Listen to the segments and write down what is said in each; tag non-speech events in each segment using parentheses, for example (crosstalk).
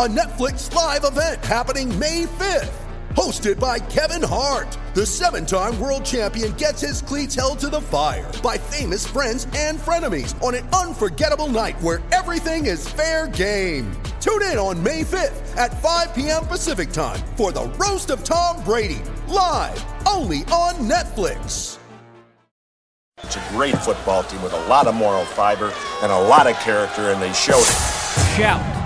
a Netflix live event happening May 5th. Hosted by Kevin Hart, the seven time world champion gets his cleats held to the fire by famous friends and frenemies on an unforgettable night where everything is fair game. Tune in on May 5th at 5 p.m. Pacific time for the Roast of Tom Brady, live only on Netflix. It's a great football team with a lot of moral fiber and a lot of character, and they showed it. Shout,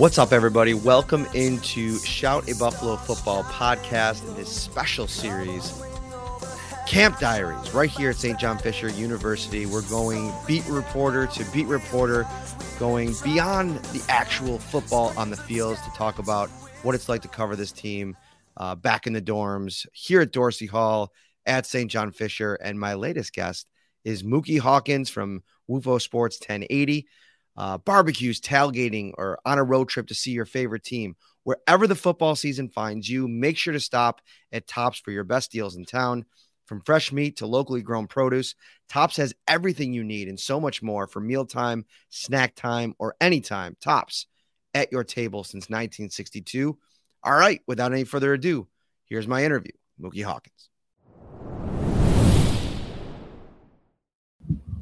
What's up, everybody? Welcome into Shout a Buffalo Football podcast in this special series, Camp Diaries, right here at St. John Fisher University. We're going beat reporter to beat reporter, going beyond the actual football on the fields to talk about what it's like to cover this team uh, back in the dorms here at Dorsey Hall at St. John Fisher. And my latest guest is Mookie Hawkins from WUFO Sports 1080 uh, barbecues, tailgating, or on a road trip to see your favorite team. Wherever the football season finds you, make sure to stop at Tops for your best deals in town. From fresh meat to locally grown produce, Tops has everything you need and so much more for mealtime, snack time, or anytime. Tops at your table since 1962. All right, without any further ado, here's my interview, Mookie Hawkins.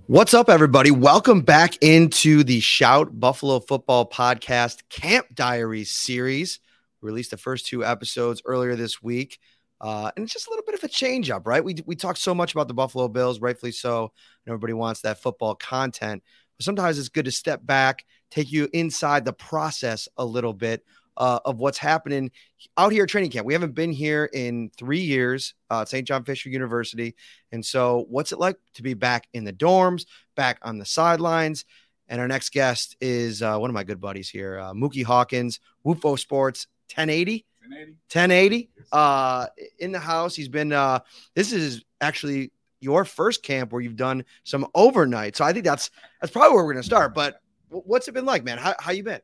What's up, everybody? Welcome back into the Shout Buffalo Football Podcast Camp Diaries series. We released the first two episodes earlier this week. Uh, and it's just a little bit of a change up, right? We, we talked so much about the Buffalo Bills, rightfully so. And everybody wants that football content. But sometimes it's good to step back, take you inside the process a little bit uh, of what's happening out here at training camp. We haven't been here in three years uh, at St. John Fisher University. And so, what's it like to be back in the dorms, back on the sidelines? And our next guest is uh, one of my good buddies here, uh, Mookie Hawkins, WUFO Sports 1080. 1080 uh in the house he's been uh this is actually your first camp where you've done some overnight so i think that's that's probably where we're gonna start but what's it been like man how, how you been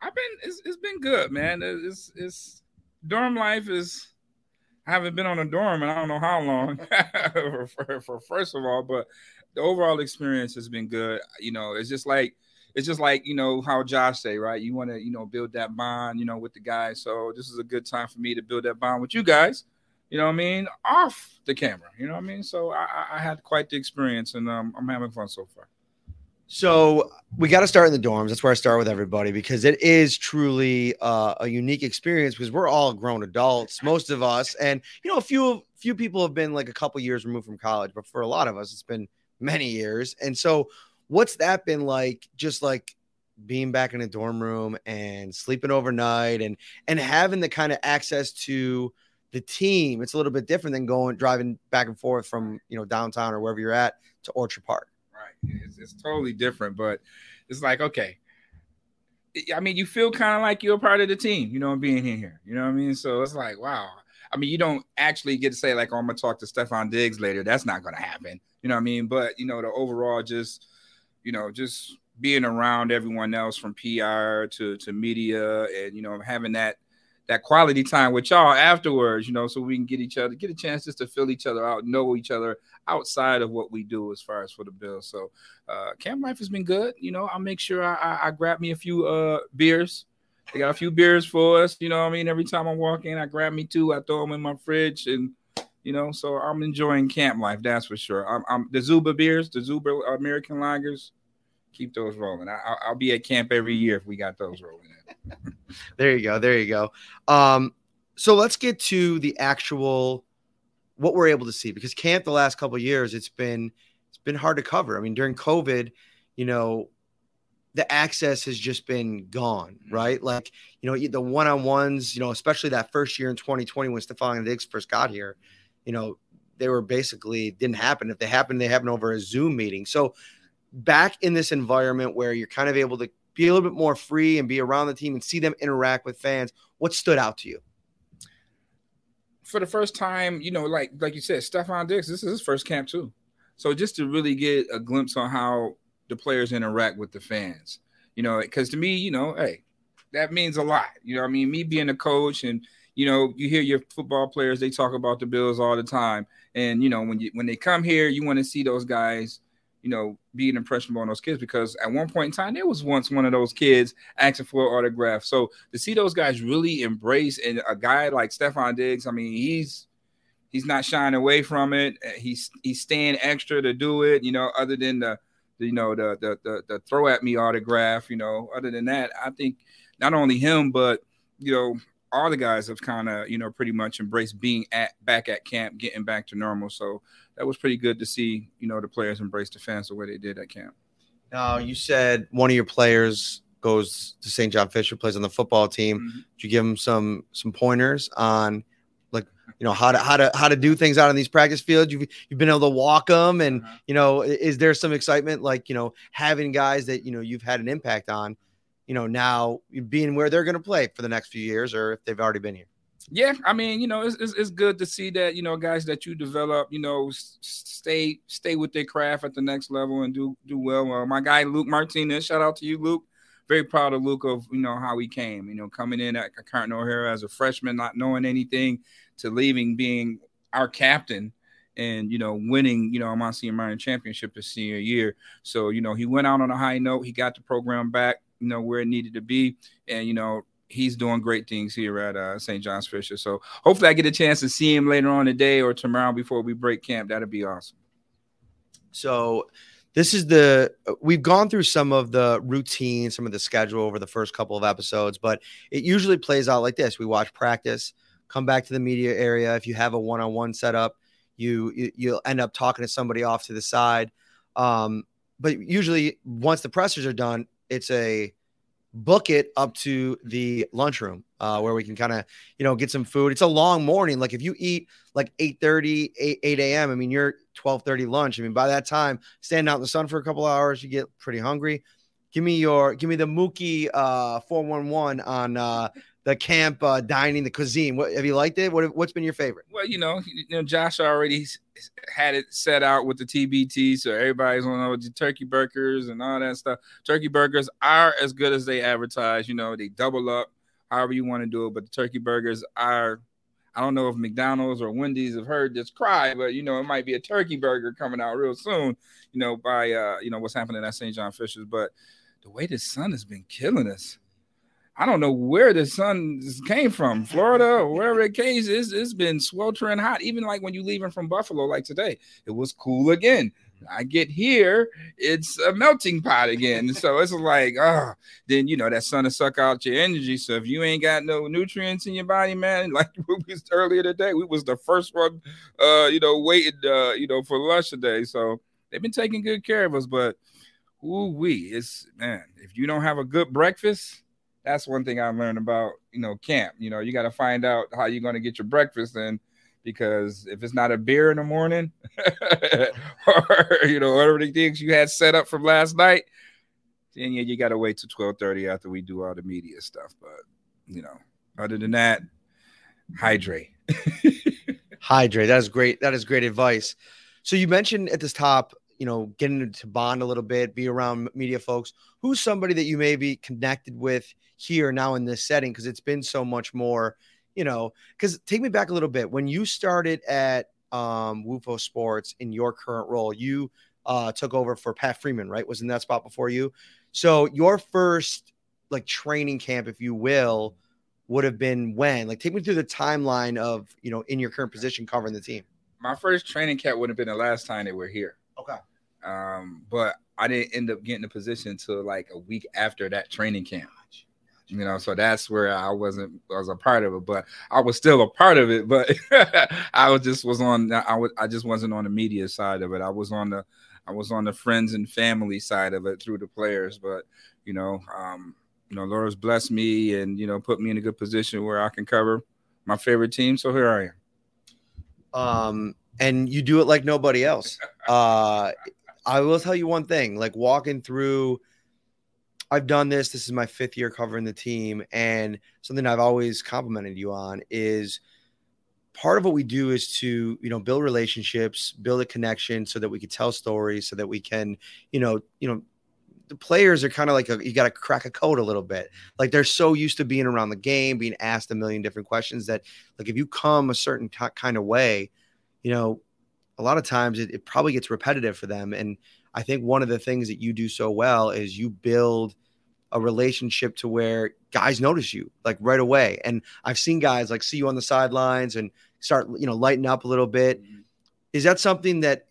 I've been it's, it's been good, man. It's it's dorm life is I haven't been on a dorm and I don't know how long (laughs) for, for, for first of all, but the overall experience has been good. You know, it's just like it's just like you know how Josh say, right? You want to you know build that bond, you know, with the guys. So this is a good time for me to build that bond with you guys. You know what I mean? Off the camera, you know what I mean? So I, I had quite the experience, and um, I'm having fun so far. So we got to start in the dorms. That's where I start with everybody because it is truly uh, a unique experience because we're all grown adults, most of us, and you know, a few few people have been like a couple years removed from college, but for a lot of us, it's been many years. And so, what's that been like? Just like being back in a dorm room and sleeping overnight, and and having the kind of access to the team. It's a little bit different than going driving back and forth from you know downtown or wherever you're at to Orchard Park. It's, it's totally different, but it's like, okay. I mean, you feel kind of like you're a part of the team, you know, being in here. You know what I mean? So it's like, wow. I mean, you don't actually get to say, like, oh, I'm gonna talk to Stefon Diggs later. That's not gonna happen. You know what I mean? But you know, the overall just, you know, just being around everyone else from PR to to media and you know, having that that quality time with y'all afterwards, you know, so we can get each other, get a chance just to fill each other out, know each other outside of what we do as far as for the bill. So uh camp life has been good. You know, I'll make sure I, I, I grab me a few uh beers. They got a few beers for us, you know I mean? Every time I walk in, I grab me two, I throw them in my fridge and you know, so I'm enjoying camp life, that's for sure. I'm, I'm the Zuba beers, the Zuba American lagers, keep those rolling. I, I'll, I'll be at camp every year if we got those rolling. In. (laughs) there you go. There you go. Um, so let's get to the actual what we're able to see because camp the last couple years it's been it's been hard to cover. I mean, during COVID, you know, the access has just been gone, mm-hmm. right? Like, you know, the one on ones, you know, especially that first year in 2020 when Stefon Diggs first got here, you know, they were basically didn't happen. If they happened, they happened over a Zoom meeting. So, back in this environment where you're kind of able to be a little bit more free and be around the team and see them interact with fans, what stood out to you? For the first time, you know, like like you said, Stefon Diggs, this is his first camp too. So just to really get a glimpse on how the players interact with the fans. You know, because to me, you know, hey, that means a lot. You know, I mean, me being a coach and you know, you hear your football players, they talk about the Bills all the time. And you know, when you when they come here, you want to see those guys, you know, being impressionable on those kids because at one point in time, there was once one of those kids asking for an autograph. So to see those guys really embrace and a guy like Stefon Diggs, I mean, he's he's not shying away from it. He's he's staying extra to do it, you know, other than the you know the, the the the, throw at me autograph you know other than that i think not only him but you know all the guys have kind of you know pretty much embraced being at back at camp getting back to normal so that was pretty good to see you know the players embrace the fans the way they did at camp now you said one of your players goes to st john fisher plays on the football team mm-hmm. did you give him some some pointers on like you know how to how to how to do things out on these practice fields you've you've been able to walk them and uh-huh. you know is there some excitement like you know having guys that you know you've had an impact on you know now being where they're going to play for the next few years or if they've already been here yeah i mean you know it's, it's, it's good to see that you know guys that you develop you know stay stay with their craft at the next level and do do well uh, my guy luke martinez shout out to you luke very proud of Luke of you know how he came. You know, coming in at Cardinal O'Hara as a freshman, not knowing anything, to leaving being our captain and you know winning you know a Monsignor Martin championship his senior year. So you know he went out on a high note. He got the program back you know where it needed to be, and you know he's doing great things here at uh, St. John's Fisher. So hopefully I get a chance to see him later on today or tomorrow before we break camp. That'd be awesome. So this is the we've gone through some of the routine, some of the schedule over the first couple of episodes, but it usually plays out like this. We watch practice, come back to the media area. If you have a one-on-one setup, you, you you'll end up talking to somebody off to the side. Um, but usually once the pressers are done, it's a book it up to the lunchroom uh, where we can kind of you know get some food. It's a long morning. Like if you eat like 8 30 8, 8 a.m i mean you're 12 30 lunch. I mean by that time standing out in the sun for a couple hours you get pretty hungry. Give me your give me the mookie uh 411 on uh the camp uh, dining, the cuisine. What have you liked it? What what's been your favorite? Well, you know, you know, Josh already had it set out with the TBT, so everybody's on all the turkey burgers and all that stuff. Turkey burgers are as good as they advertise. You know, they double up, however you want to do it. But the turkey burgers are. I don't know if McDonald's or Wendy's have heard this cry, but you know it might be a turkey burger coming out real soon. You know by uh, you know what's happening at St. John Fisher's, but the way the sun has been killing us I don't know where the sun came from, Florida or wherever it came. It's, it's been sweltering hot. Even like when you leaving from Buffalo, like today, it was cool again. I get here, it's a melting pot again. So it's like, oh, then you know that sun to suck out your energy. So if you ain't got no nutrients in your body, man, (laughs) like we was earlier today, we was the first one, uh, you know, waiting, uh, you know, for lunch today. So they've been taking good care of us, but ooh, we, it's man, if you don't have a good breakfast that's one thing I learned about you know camp. You know, you got to find out how you're going to get your breakfast in because if it's not a beer in the morning (laughs) or you know whatever the things you had set up from last night, then yeah, you got to wait till twelve thirty after we do all the media stuff. But you know, other than that, hydrate. (laughs) hydrate. That is great. That is great advice. So you mentioned at this top you know, getting to bond a little bit, be around media folks. Who's somebody that you may be connected with here now in this setting? Because it's been so much more, you know, because take me back a little bit. When you started at um, WUFO Sports in your current role, you uh, took over for Pat Freeman, right? Was in that spot before you. So your first like training camp, if you will, would have been when? Like, take me through the timeline of you know in your current position covering the team. My first training camp would have been the last time they were here. Okay. Um, but I didn't end up getting a position until like a week after that training camp. You know, so that's where I wasn't I was a part of it, but I was still a part of it. But (laughs) I was just was on I was I just wasn't on the media side of it. I was on the I was on the friends and family side of it through the players. But you know, um, you know, Laura's blessed me and you know put me in a good position where I can cover my favorite team. So here I am. Um, and you do it like nobody else. (laughs) Uh, I will tell you one thing: like walking through I've done this. This is my fifth year covering the team. And something I've always complimented you on is part of what we do is to, you know, build relationships, build a connection so that we can tell stories, so that we can, you know, you know, the players are kind of like a, you got to crack a code a little bit. Like they're so used to being around the game, being asked a million different questions that, like, if you come a certain t- kind of way, you know, a lot of times it, it probably gets repetitive for them. And I think one of the things that you do so well is you build a relationship to where guys notice you like right away. And I've seen guys like see you on the sidelines and start, you know, lighten up a little bit. Mm-hmm. Is that something that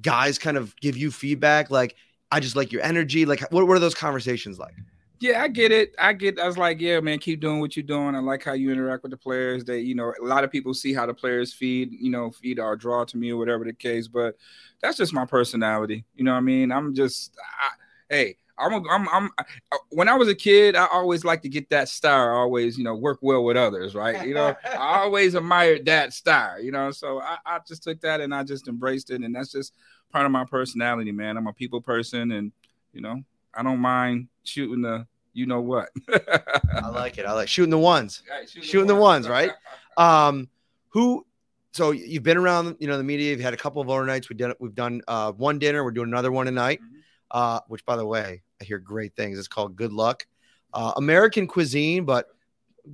guys kind of give you feedback? Like, I just like your energy. Like, what, what are those conversations like? Yeah, I get it. I get. I was like, yeah, man, keep doing what you're doing. I like how you interact with the players. They, you know, a lot of people see how the players feed, you know, feed or draw to me or whatever the case. But that's just my personality. You know what I mean? I'm just, I, hey, I'm, a, I'm, I'm, uh, when I was a kid, I always like to get that star. Always, you know, work well with others, right? You know, (laughs) I always admired that star. You know, so I, I just took that and I just embraced it, and that's just part of my personality, man. I'm a people person, and you know, I don't mind shooting the you know what. (laughs) I like it. I like shooting the ones. Right, shooting, shooting the, the ones, right? (laughs) Um, who? So you've been around, you know, the media. You've had a couple of overnights. We did. We've done uh, one dinner. We're doing another one tonight. Mm-hmm. Uh, which, by the way, I hear great things. It's called Good Luck. Uh, American cuisine, but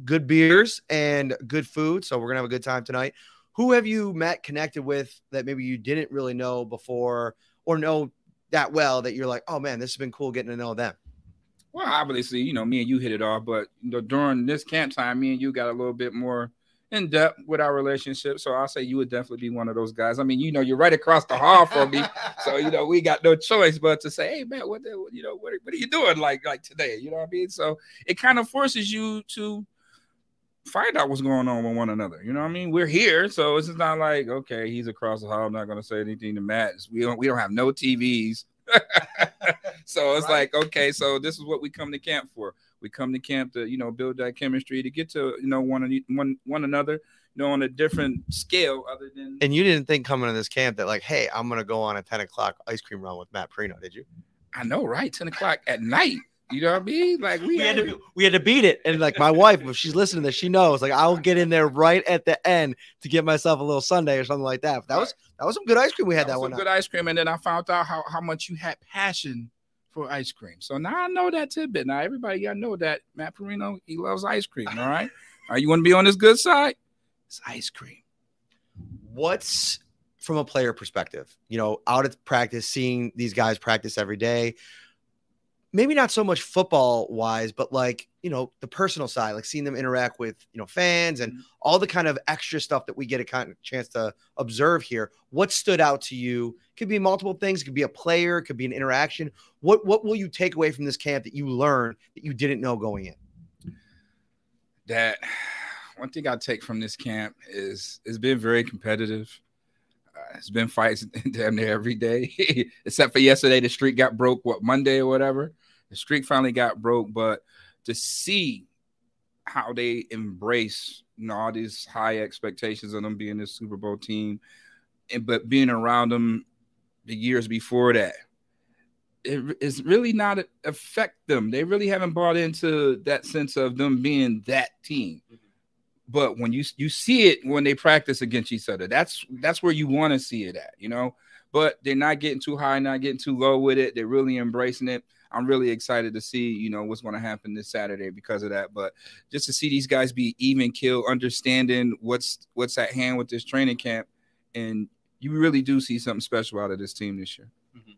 good beers and good food. So we're gonna have a good time tonight. Who have you met, connected with that maybe you didn't really know before or know that well that you're like, oh man, this has been cool getting to know them? Well, obviously, you know, me and you hit it off, but you know, during this camp time, me and you got a little bit more in depth with our relationship. So I'll say you would definitely be one of those guys. I mean, you know, you're right across the hall from me, so you know we got no choice but to say, "Hey, man, what the, you know, what, what are you doing like like today?" You know what I mean? So it kind of forces you to find out what's going on with one another. You know what I mean? We're here, so it's not like okay, he's across the hall. I'm not going to say anything to Matt. We don't we don't have no TVs. (laughs) so it's right. like okay, so this is what we come to camp for. We come to camp to you know build that chemistry to get to you know one one one another you know on a different scale other than. And you didn't think coming to this camp that like, hey, I'm gonna go on a 10 o'clock ice cream run with Matt Parrino, did you? I know, right? 10 o'clock at night. You know what I mean? Like we, we had, to we had to beat it. And like my wife, if she's listening to this, she knows like I'll get in there right at the end to get myself a little sundae or something like that. But that was that was some good ice cream we had that, that one. Good ice cream, and then I found out how, how much you had passion for ice cream. So now I know that tidbit. Now everybody gotta know that Matt Parrino he loves ice cream. All right. (laughs) Are you want to be on this good side? It's ice cream. What's from a player perspective? You know, out at practice, seeing these guys practice every day maybe not so much football wise, but like, you know, the personal side, like seeing them interact with, you know, fans and mm-hmm. all the kind of extra stuff that we get a kind of chance to observe here. What stood out to you? Could be multiple things, it could be a player, could be an interaction. What what will you take away from this camp that you learned that you didn't know going in? That (sighs) one thing I take from this camp is it's been very competitive. Uh, it's been fights (laughs) damn near every day, (laughs) except for yesterday. The streak got broke, what Monday or whatever. The streak finally got broke, but to see how they embrace you know all these high expectations of them being this Super Bowl team, and but being around them the years before that, it is really not affect them. They really haven't bought into that sense of them being that team. Mm-hmm. But when you you see it when they practice against each other, that's that's where you want to see it at, you know. But they're not getting too high, not getting too low with it. They're really embracing it. I'm really excited to see, you know, what's going to happen this Saturday because of that. But just to see these guys be even kill, understanding what's what's at hand with this training camp, and you really do see something special out of this team this year. Mm-hmm.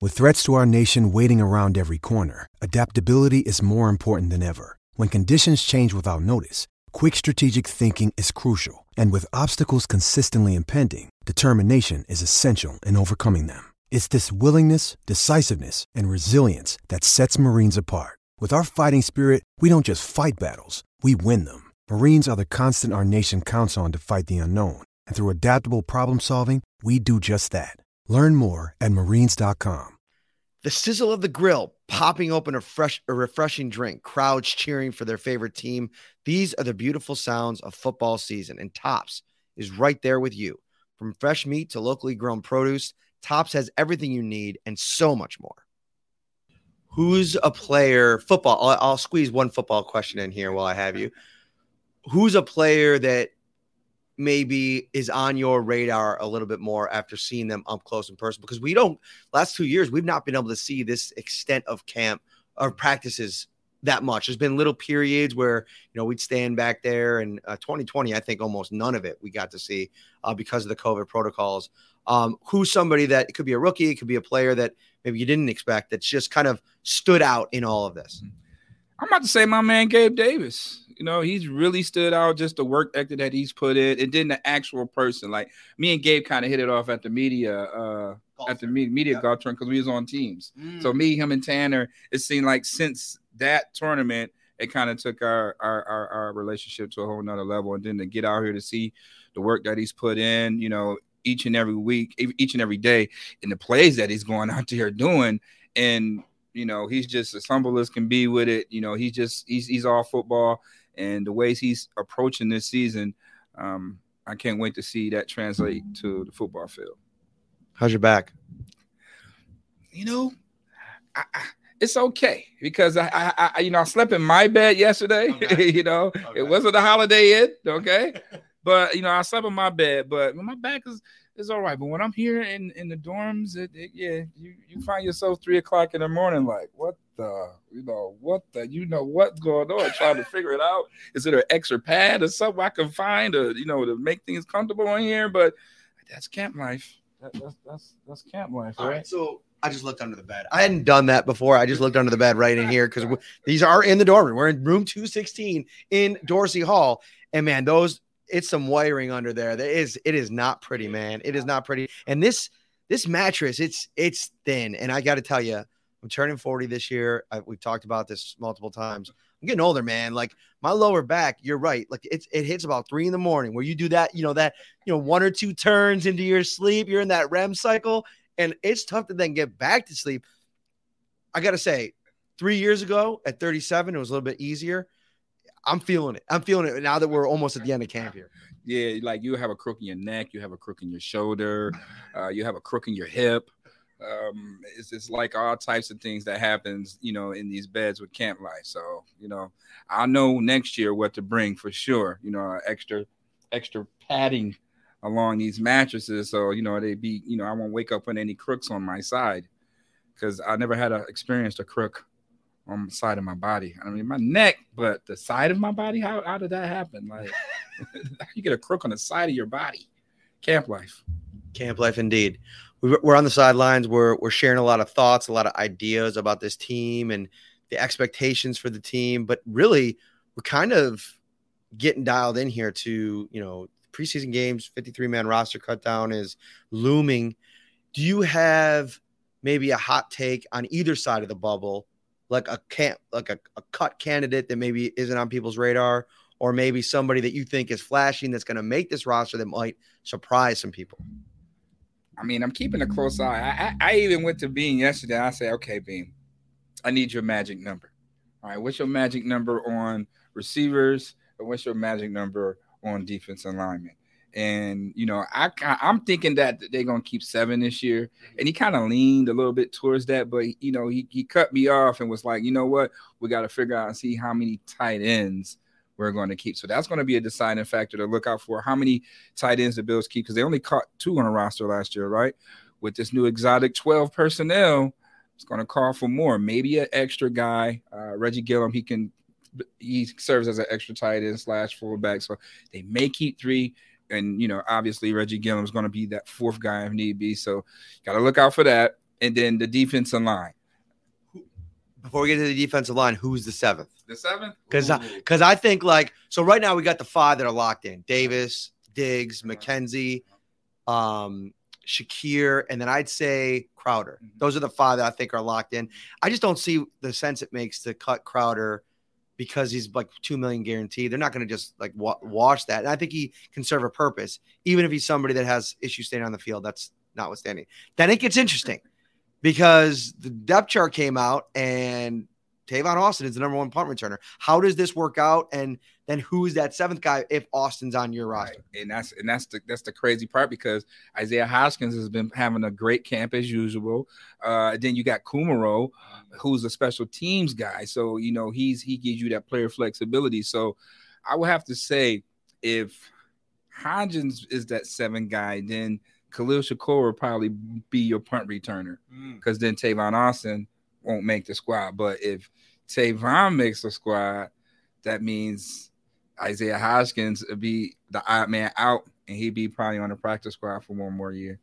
With threats to our nation waiting around every corner, adaptability is more important than ever. When conditions change without notice, quick strategic thinking is crucial, and with obstacles consistently impending, determination is essential in overcoming them. It's this willingness, decisiveness, and resilience that sets Marines apart. With our fighting spirit, we don't just fight battles, we win them. Marines are the constant our nation counts on to fight the unknown. And through adaptable problem solving, we do just that. Learn more at marines.com. The sizzle of the grill, popping open a fresh, a refreshing drink, crowds cheering for their favorite team. These are the beautiful sounds of football season, and Tops is right there with you. From fresh meat to locally grown produce, Tops has everything you need and so much more. Who's a player? Football. I'll, I'll squeeze one football question in here while I have you. Who's a player that maybe is on your radar a little bit more after seeing them up close in person because we don't last two years we've not been able to see this extent of camp or practices that much there's been little periods where you know we'd stand back there and uh, 2020 i think almost none of it we got to see uh, because of the covid protocols um, who's somebody that it could be a rookie it could be a player that maybe you didn't expect that's just kind of stood out in all of this i'm about to say my man gabe davis you know, he's really stood out just the work ethic that he's put in, and then the actual person. Like me and Gabe kind of hit it off at the media, uh, at the media, media yeah. golf tournament because we was on teams. Mm. So me, him, and Tanner, it seemed like since that tournament, it kind of took our, our, our our relationship to a whole nother level. And then to get out here to see the work that he's put in, you know, each and every week, each and every day, and the plays that he's going (laughs) out there doing, and you know, he's just as humble as can be with it. You know, he's just he's he's all football and the ways he's approaching this season, um, I can't wait to see that translate to the football field. How's your back? You know, I, I, it's okay because I, I, you know, I slept in my bed yesterday. Okay. (laughs) you know, okay. it wasn't a Holiday Inn, okay, (laughs) but you know, I slept in my bed, but my back is is all right. But when I'm here in in the dorms, it, it, yeah, you you find yourself three o'clock in the morning, like what the, you know, what the, you know, what's going on, trying to figure it out. Is it an extra pad or something I can find, to, you know, to make things comfortable in here? But that's camp life. That, that's that's that's camp life, right? right? So I just looked under the bed. I hadn't done that before. I just looked under the bed right in here because these are in the dorm room. We're in room 216 in Dorsey Hall. And man, those it's some wiring under there. That is it is not pretty, man. It is not pretty. And this this mattress, it's it's thin. And I got to tell you, I'm turning 40 this year. I, we've talked about this multiple times. I'm getting older, man. Like my lower back, you're right. Like it's it hits about three in the morning where you do that, you know, that you know, one or two turns into your sleep, you're in that REM cycle, and it's tough to then get back to sleep. I gotta say, three years ago at 37, it was a little bit easier. I'm feeling it. I'm feeling it now that we're almost at the end of camp here. Yeah, like you have a crook in your neck, you have a crook in your shoulder, uh, you have a crook in your hip um, it's, like all types of things that happens, you know, in these beds with camp life. So, you know, I know next year what to bring for sure. You know, extra, extra padding along these mattresses, so you know they be, you know, I won't wake up with any crooks on my side because I never had a, experienced a crook on the side of my body. I mean, my neck, but the side of my body. How how did that happen? (laughs) Like, (laughs) you get a crook on the side of your body? Camp life. Camp life, indeed we're on the sidelines. We're we're sharing a lot of thoughts, a lot of ideas about this team and the expectations for the team. But really, we're kind of getting dialed in here to you know preseason games. Fifty three man roster cut down is looming. Do you have maybe a hot take on either side of the bubble, like a camp, like a, a cut candidate that maybe isn't on people's radar, or maybe somebody that you think is flashing that's going to make this roster that might surprise some people? I mean, I'm keeping a close eye. I, I, I even went to Beane yesterday. I said, okay, Beane, I need your magic number. All right, what's your magic number on receivers? And what's your magic number on defensive alignment? And you know, I I'm thinking that they're gonna keep seven this year. And he kind of leaned a little bit towards that, but you know, he, he cut me off and was like, you know what, we got to figure out and see how many tight ends we're going to keep. So that's going to be a deciding factor to look out for. How many tight ends the Bills keep? Because they only caught two on a roster last year, right? With this new exotic 12 personnel, it's going to call for more. Maybe an extra guy, uh, Reggie Gilliam, He can he serves as an extra tight end slash fullback. So they may keep three. And you know, obviously Reggie Gilliam is going to be that fourth guy if need be. So got to look out for that. And then the defensive line. Before we get to the defensive line, who's the seventh? The seventh? Because because I, I, think like so right now we got the five that are locked in: Davis, Diggs, McKenzie, um, Shakir, and then I'd say Crowder. Those are the five that I think are locked in. I just don't see the sense it makes to cut Crowder because he's like two million guaranteed. They're not going to just like wa- wash that. And I think he can serve a purpose, even if he's somebody that has issues staying on the field. That's notwithstanding. Then it gets interesting because the depth chart came out and Tavon Austin is the number one punt returner. How does this work out? And then who's that seventh guy if Austin's on your roster? Right. And that's and that's the that's the crazy part because Isaiah Hodgins has been having a great camp as usual. Uh, then you got Kumerow, who's a special teams guy. So you know he's he gives you that player flexibility. So I would have to say if Hodgins is that seven guy, then Khalil Shakir will probably be your punt returner because mm. then Tavon Austin won't make the squad. But if Tavon makes the squad, that means Isaiah Hodgins would be the odd man out, and he'd be probably on the practice squad for one more year.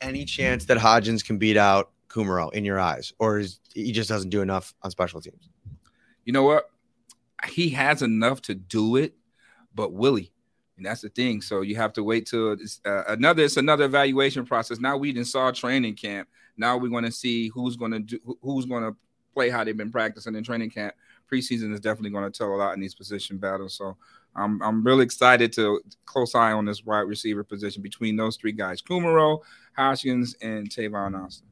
Any chance that Hodgins can beat out Kumerow in your eyes, or is, he just doesn't do enough on special teams? You know what? He has enough to do it, but Willie, and that's the thing. So you have to wait till uh, another. It's another evaluation process. Now we didn't saw training camp. Now we're going to see who's going to do who's going to play how they've been practicing in training camp. Preseason is definitely going to tell a lot in these position battles. So I'm I'm really excited to close eye on this wide receiver position between those three guys: Kumerow, Hodgins, and Tavon Austin.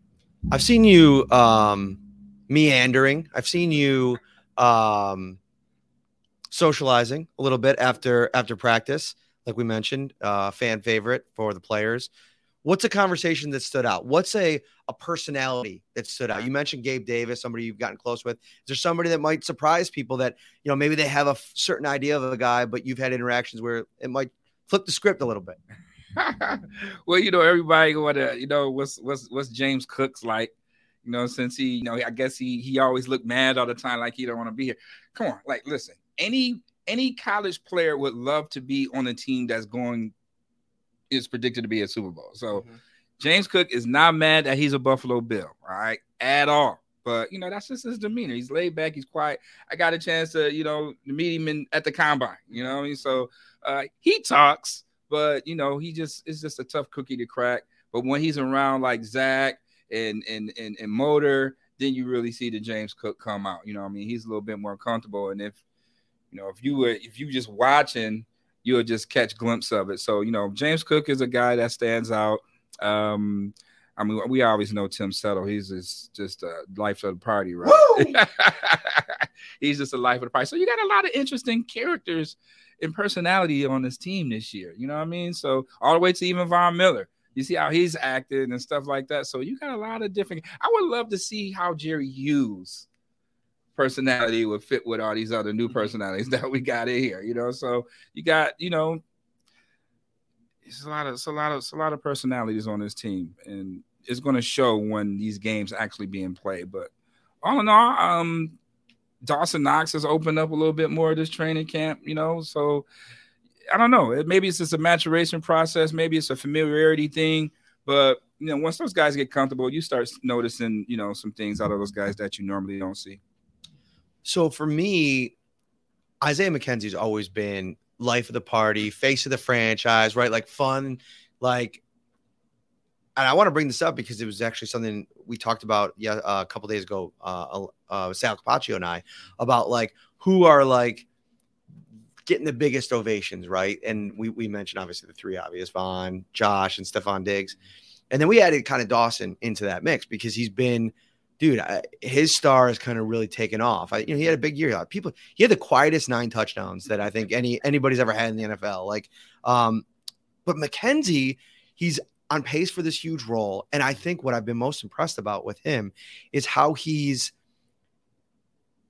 I've seen you um, meandering. I've seen you um, socializing a little bit after after practice, like we mentioned, uh, fan favorite for the players. What's a conversation that stood out? What's a a personality that stood out? You mentioned Gabe Davis, somebody you've gotten close with. Is there somebody that might surprise people that you know maybe they have a f- certain idea of a guy, but you've had interactions where it might flip the script a little bit? (laughs) well, you know, everybody want to, you know, what's what's what's James Cook's like, you know, since he, you know, I guess he he always looked mad all the time, like he don't want to be here. Come on, like listen, any any college player would love to be on a team that's going is predicted to be a Super Bowl. So mm-hmm. James Cook is not mad that he's a Buffalo Bill, all right, at all. But you know, that's just his demeanor. He's laid back, he's quiet. I got a chance to, you know, meet him in at the combine, you know. I mean? So uh, he talks, but you know, he just is just a tough cookie to crack. But when he's around like Zach and and and, and Motor, then you really see the James Cook come out. You know, I mean, he's a little bit more comfortable. And if you know, if you were if you just watching you'll just catch glimpse of it. So, you know, James Cook is a guy that stands out. Um, I mean, we always know Tim Settle. He's just, just a life of the party, right? (laughs) He's just a life of the party. So you got a lot of interesting characters and personality on this team this year. You know what I mean? So all the way to even Von Miller. You see how he's acted and stuff like that. So you got a lot of different. I would love to see how Jerry Hughes personality would fit with all these other new mm-hmm. personalities (laughs) that we got in here, you know. So you got, you know, it's a lot of it's a lot of it's a lot of personalities on this team, and it's going to show when these games actually being played. But all in all, um, Dawson Knox has opened up a little bit more of this training camp, you know. So I don't know. Maybe it's just a maturation process. Maybe it's a familiarity thing. But you know, once those guys get comfortable, you start noticing, you know, some things out of those guys that you normally don't see. So for me, Isaiah McKenzie's always been life of the party, face of the franchise, right? Like fun, like. And I want to bring this up because it was actually something we talked about yeah, uh, a couple days ago, uh, uh, Sal Capaccio and I, about like who are like getting the biggest ovations, right? And we we mentioned obviously the three obvious, Von, Josh, and Stefon Diggs. And then we added kind of Dawson into that mix because he's been – dude, I, his star has kind of really taken off. I, you know, he had a big year. People, he had the quietest nine touchdowns that I think any anybody's ever had in the NFL. Like, um, but McKenzie, he's on pace for this huge role, and I think what I've been most impressed about with him is how he's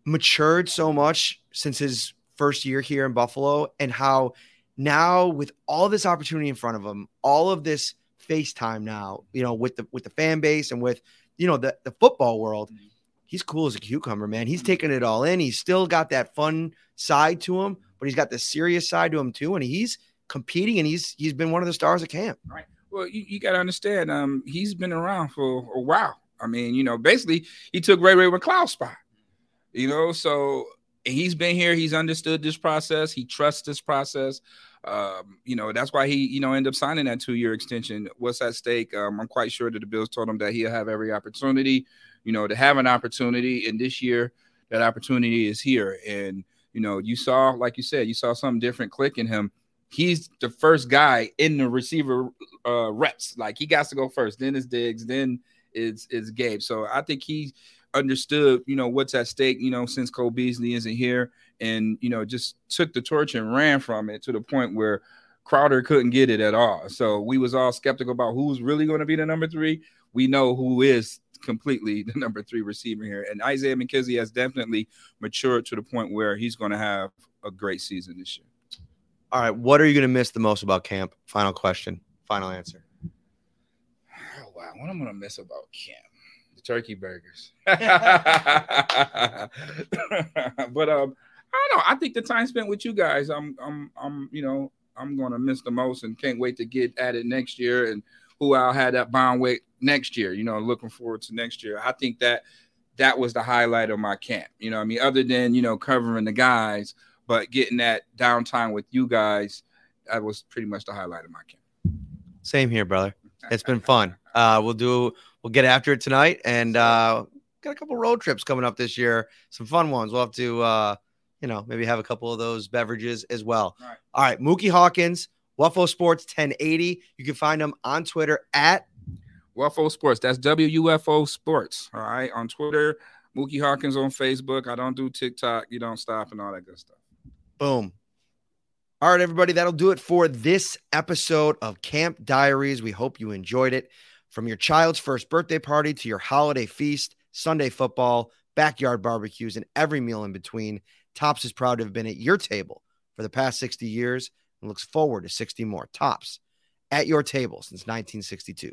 matured so much since his first year here in Buffalo, and how now with all this opportunity in front of him, all of this FaceTime now, you know, with the with the fan base and with you know, the, the football world, mm-hmm. he's cool as a cucumber, man. He's mm-hmm. taking it all in. He's still got that fun side to him, but he's got the serious side to him too. And he's competing and he's he's been one of the stars of camp. Right. Well, you, you got to understand, um, he's been around for a while. I mean, you know, basically he took Ray Ray McCloud's spot, you know, so he's been here. He's understood this process. He trusts this process. Um, you know, that's why he, you know, ended up signing that two-year extension. What's at stake? Um, I'm quite sure that the Bills told him that he'll have every opportunity, you know, to have an opportunity. And this year, that opportunity is here. And you know, you saw, like you said, you saw something different click in him. He's the first guy in the receiver uh, reps. Like he got to go first. Then it's Diggs. Then it's it's Gabe. So I think he understood, you know, what's at stake. You know, since Cole Beasley isn't here, and you know, just took the torch and ran from it to the point where Crowder couldn't get it at all. So we was all skeptical about who's really going to be the number three. We know who is completely (laughs) the number three receiver here. And Isaiah McKenzie has definitely matured to the point where he's going to have a great season this year. All right. What are you going to miss the most about camp? Final question. Final answer. Oh, (sighs) wow. What am I going to miss about camp? The turkey burgers. (laughs) (laughs) but um, I don't know. I think the time spent with you guys, I'm, I'm, I'm, you know, I'm going to miss the most and can't wait to get at it next year and who I'll have that bond with next year. You know, looking forward to next year. I think that that was the highlight of my camp. You know, I mean, other than you know covering the guys, but getting that downtime with you guys, that was pretty much the highlight of my camp. Same here, brother. It's been fun. (laughs) Uh, we'll do. We'll get after it tonight, and uh, got a couple road trips coming up this year. Some fun ones. We'll have to, uh, you know, maybe have a couple of those beverages as well. All right, All right Mookie Hawkins Wuffo Sports 1080. You can find them on Twitter at Wuffo Sports. That's WUFO Sports. All right. On Twitter, Mookie Hawkins on Facebook. I don't do TikTok. You don't stop and all that good stuff. Boom. All right, everybody. That'll do it for this episode of Camp Diaries. We hope you enjoyed it. From your child's first birthday party to your holiday feast, Sunday football, backyard barbecues, and every meal in between, Tops is proud to have been at your table for the past 60 years and looks forward to 60 more tops at your table since 1962.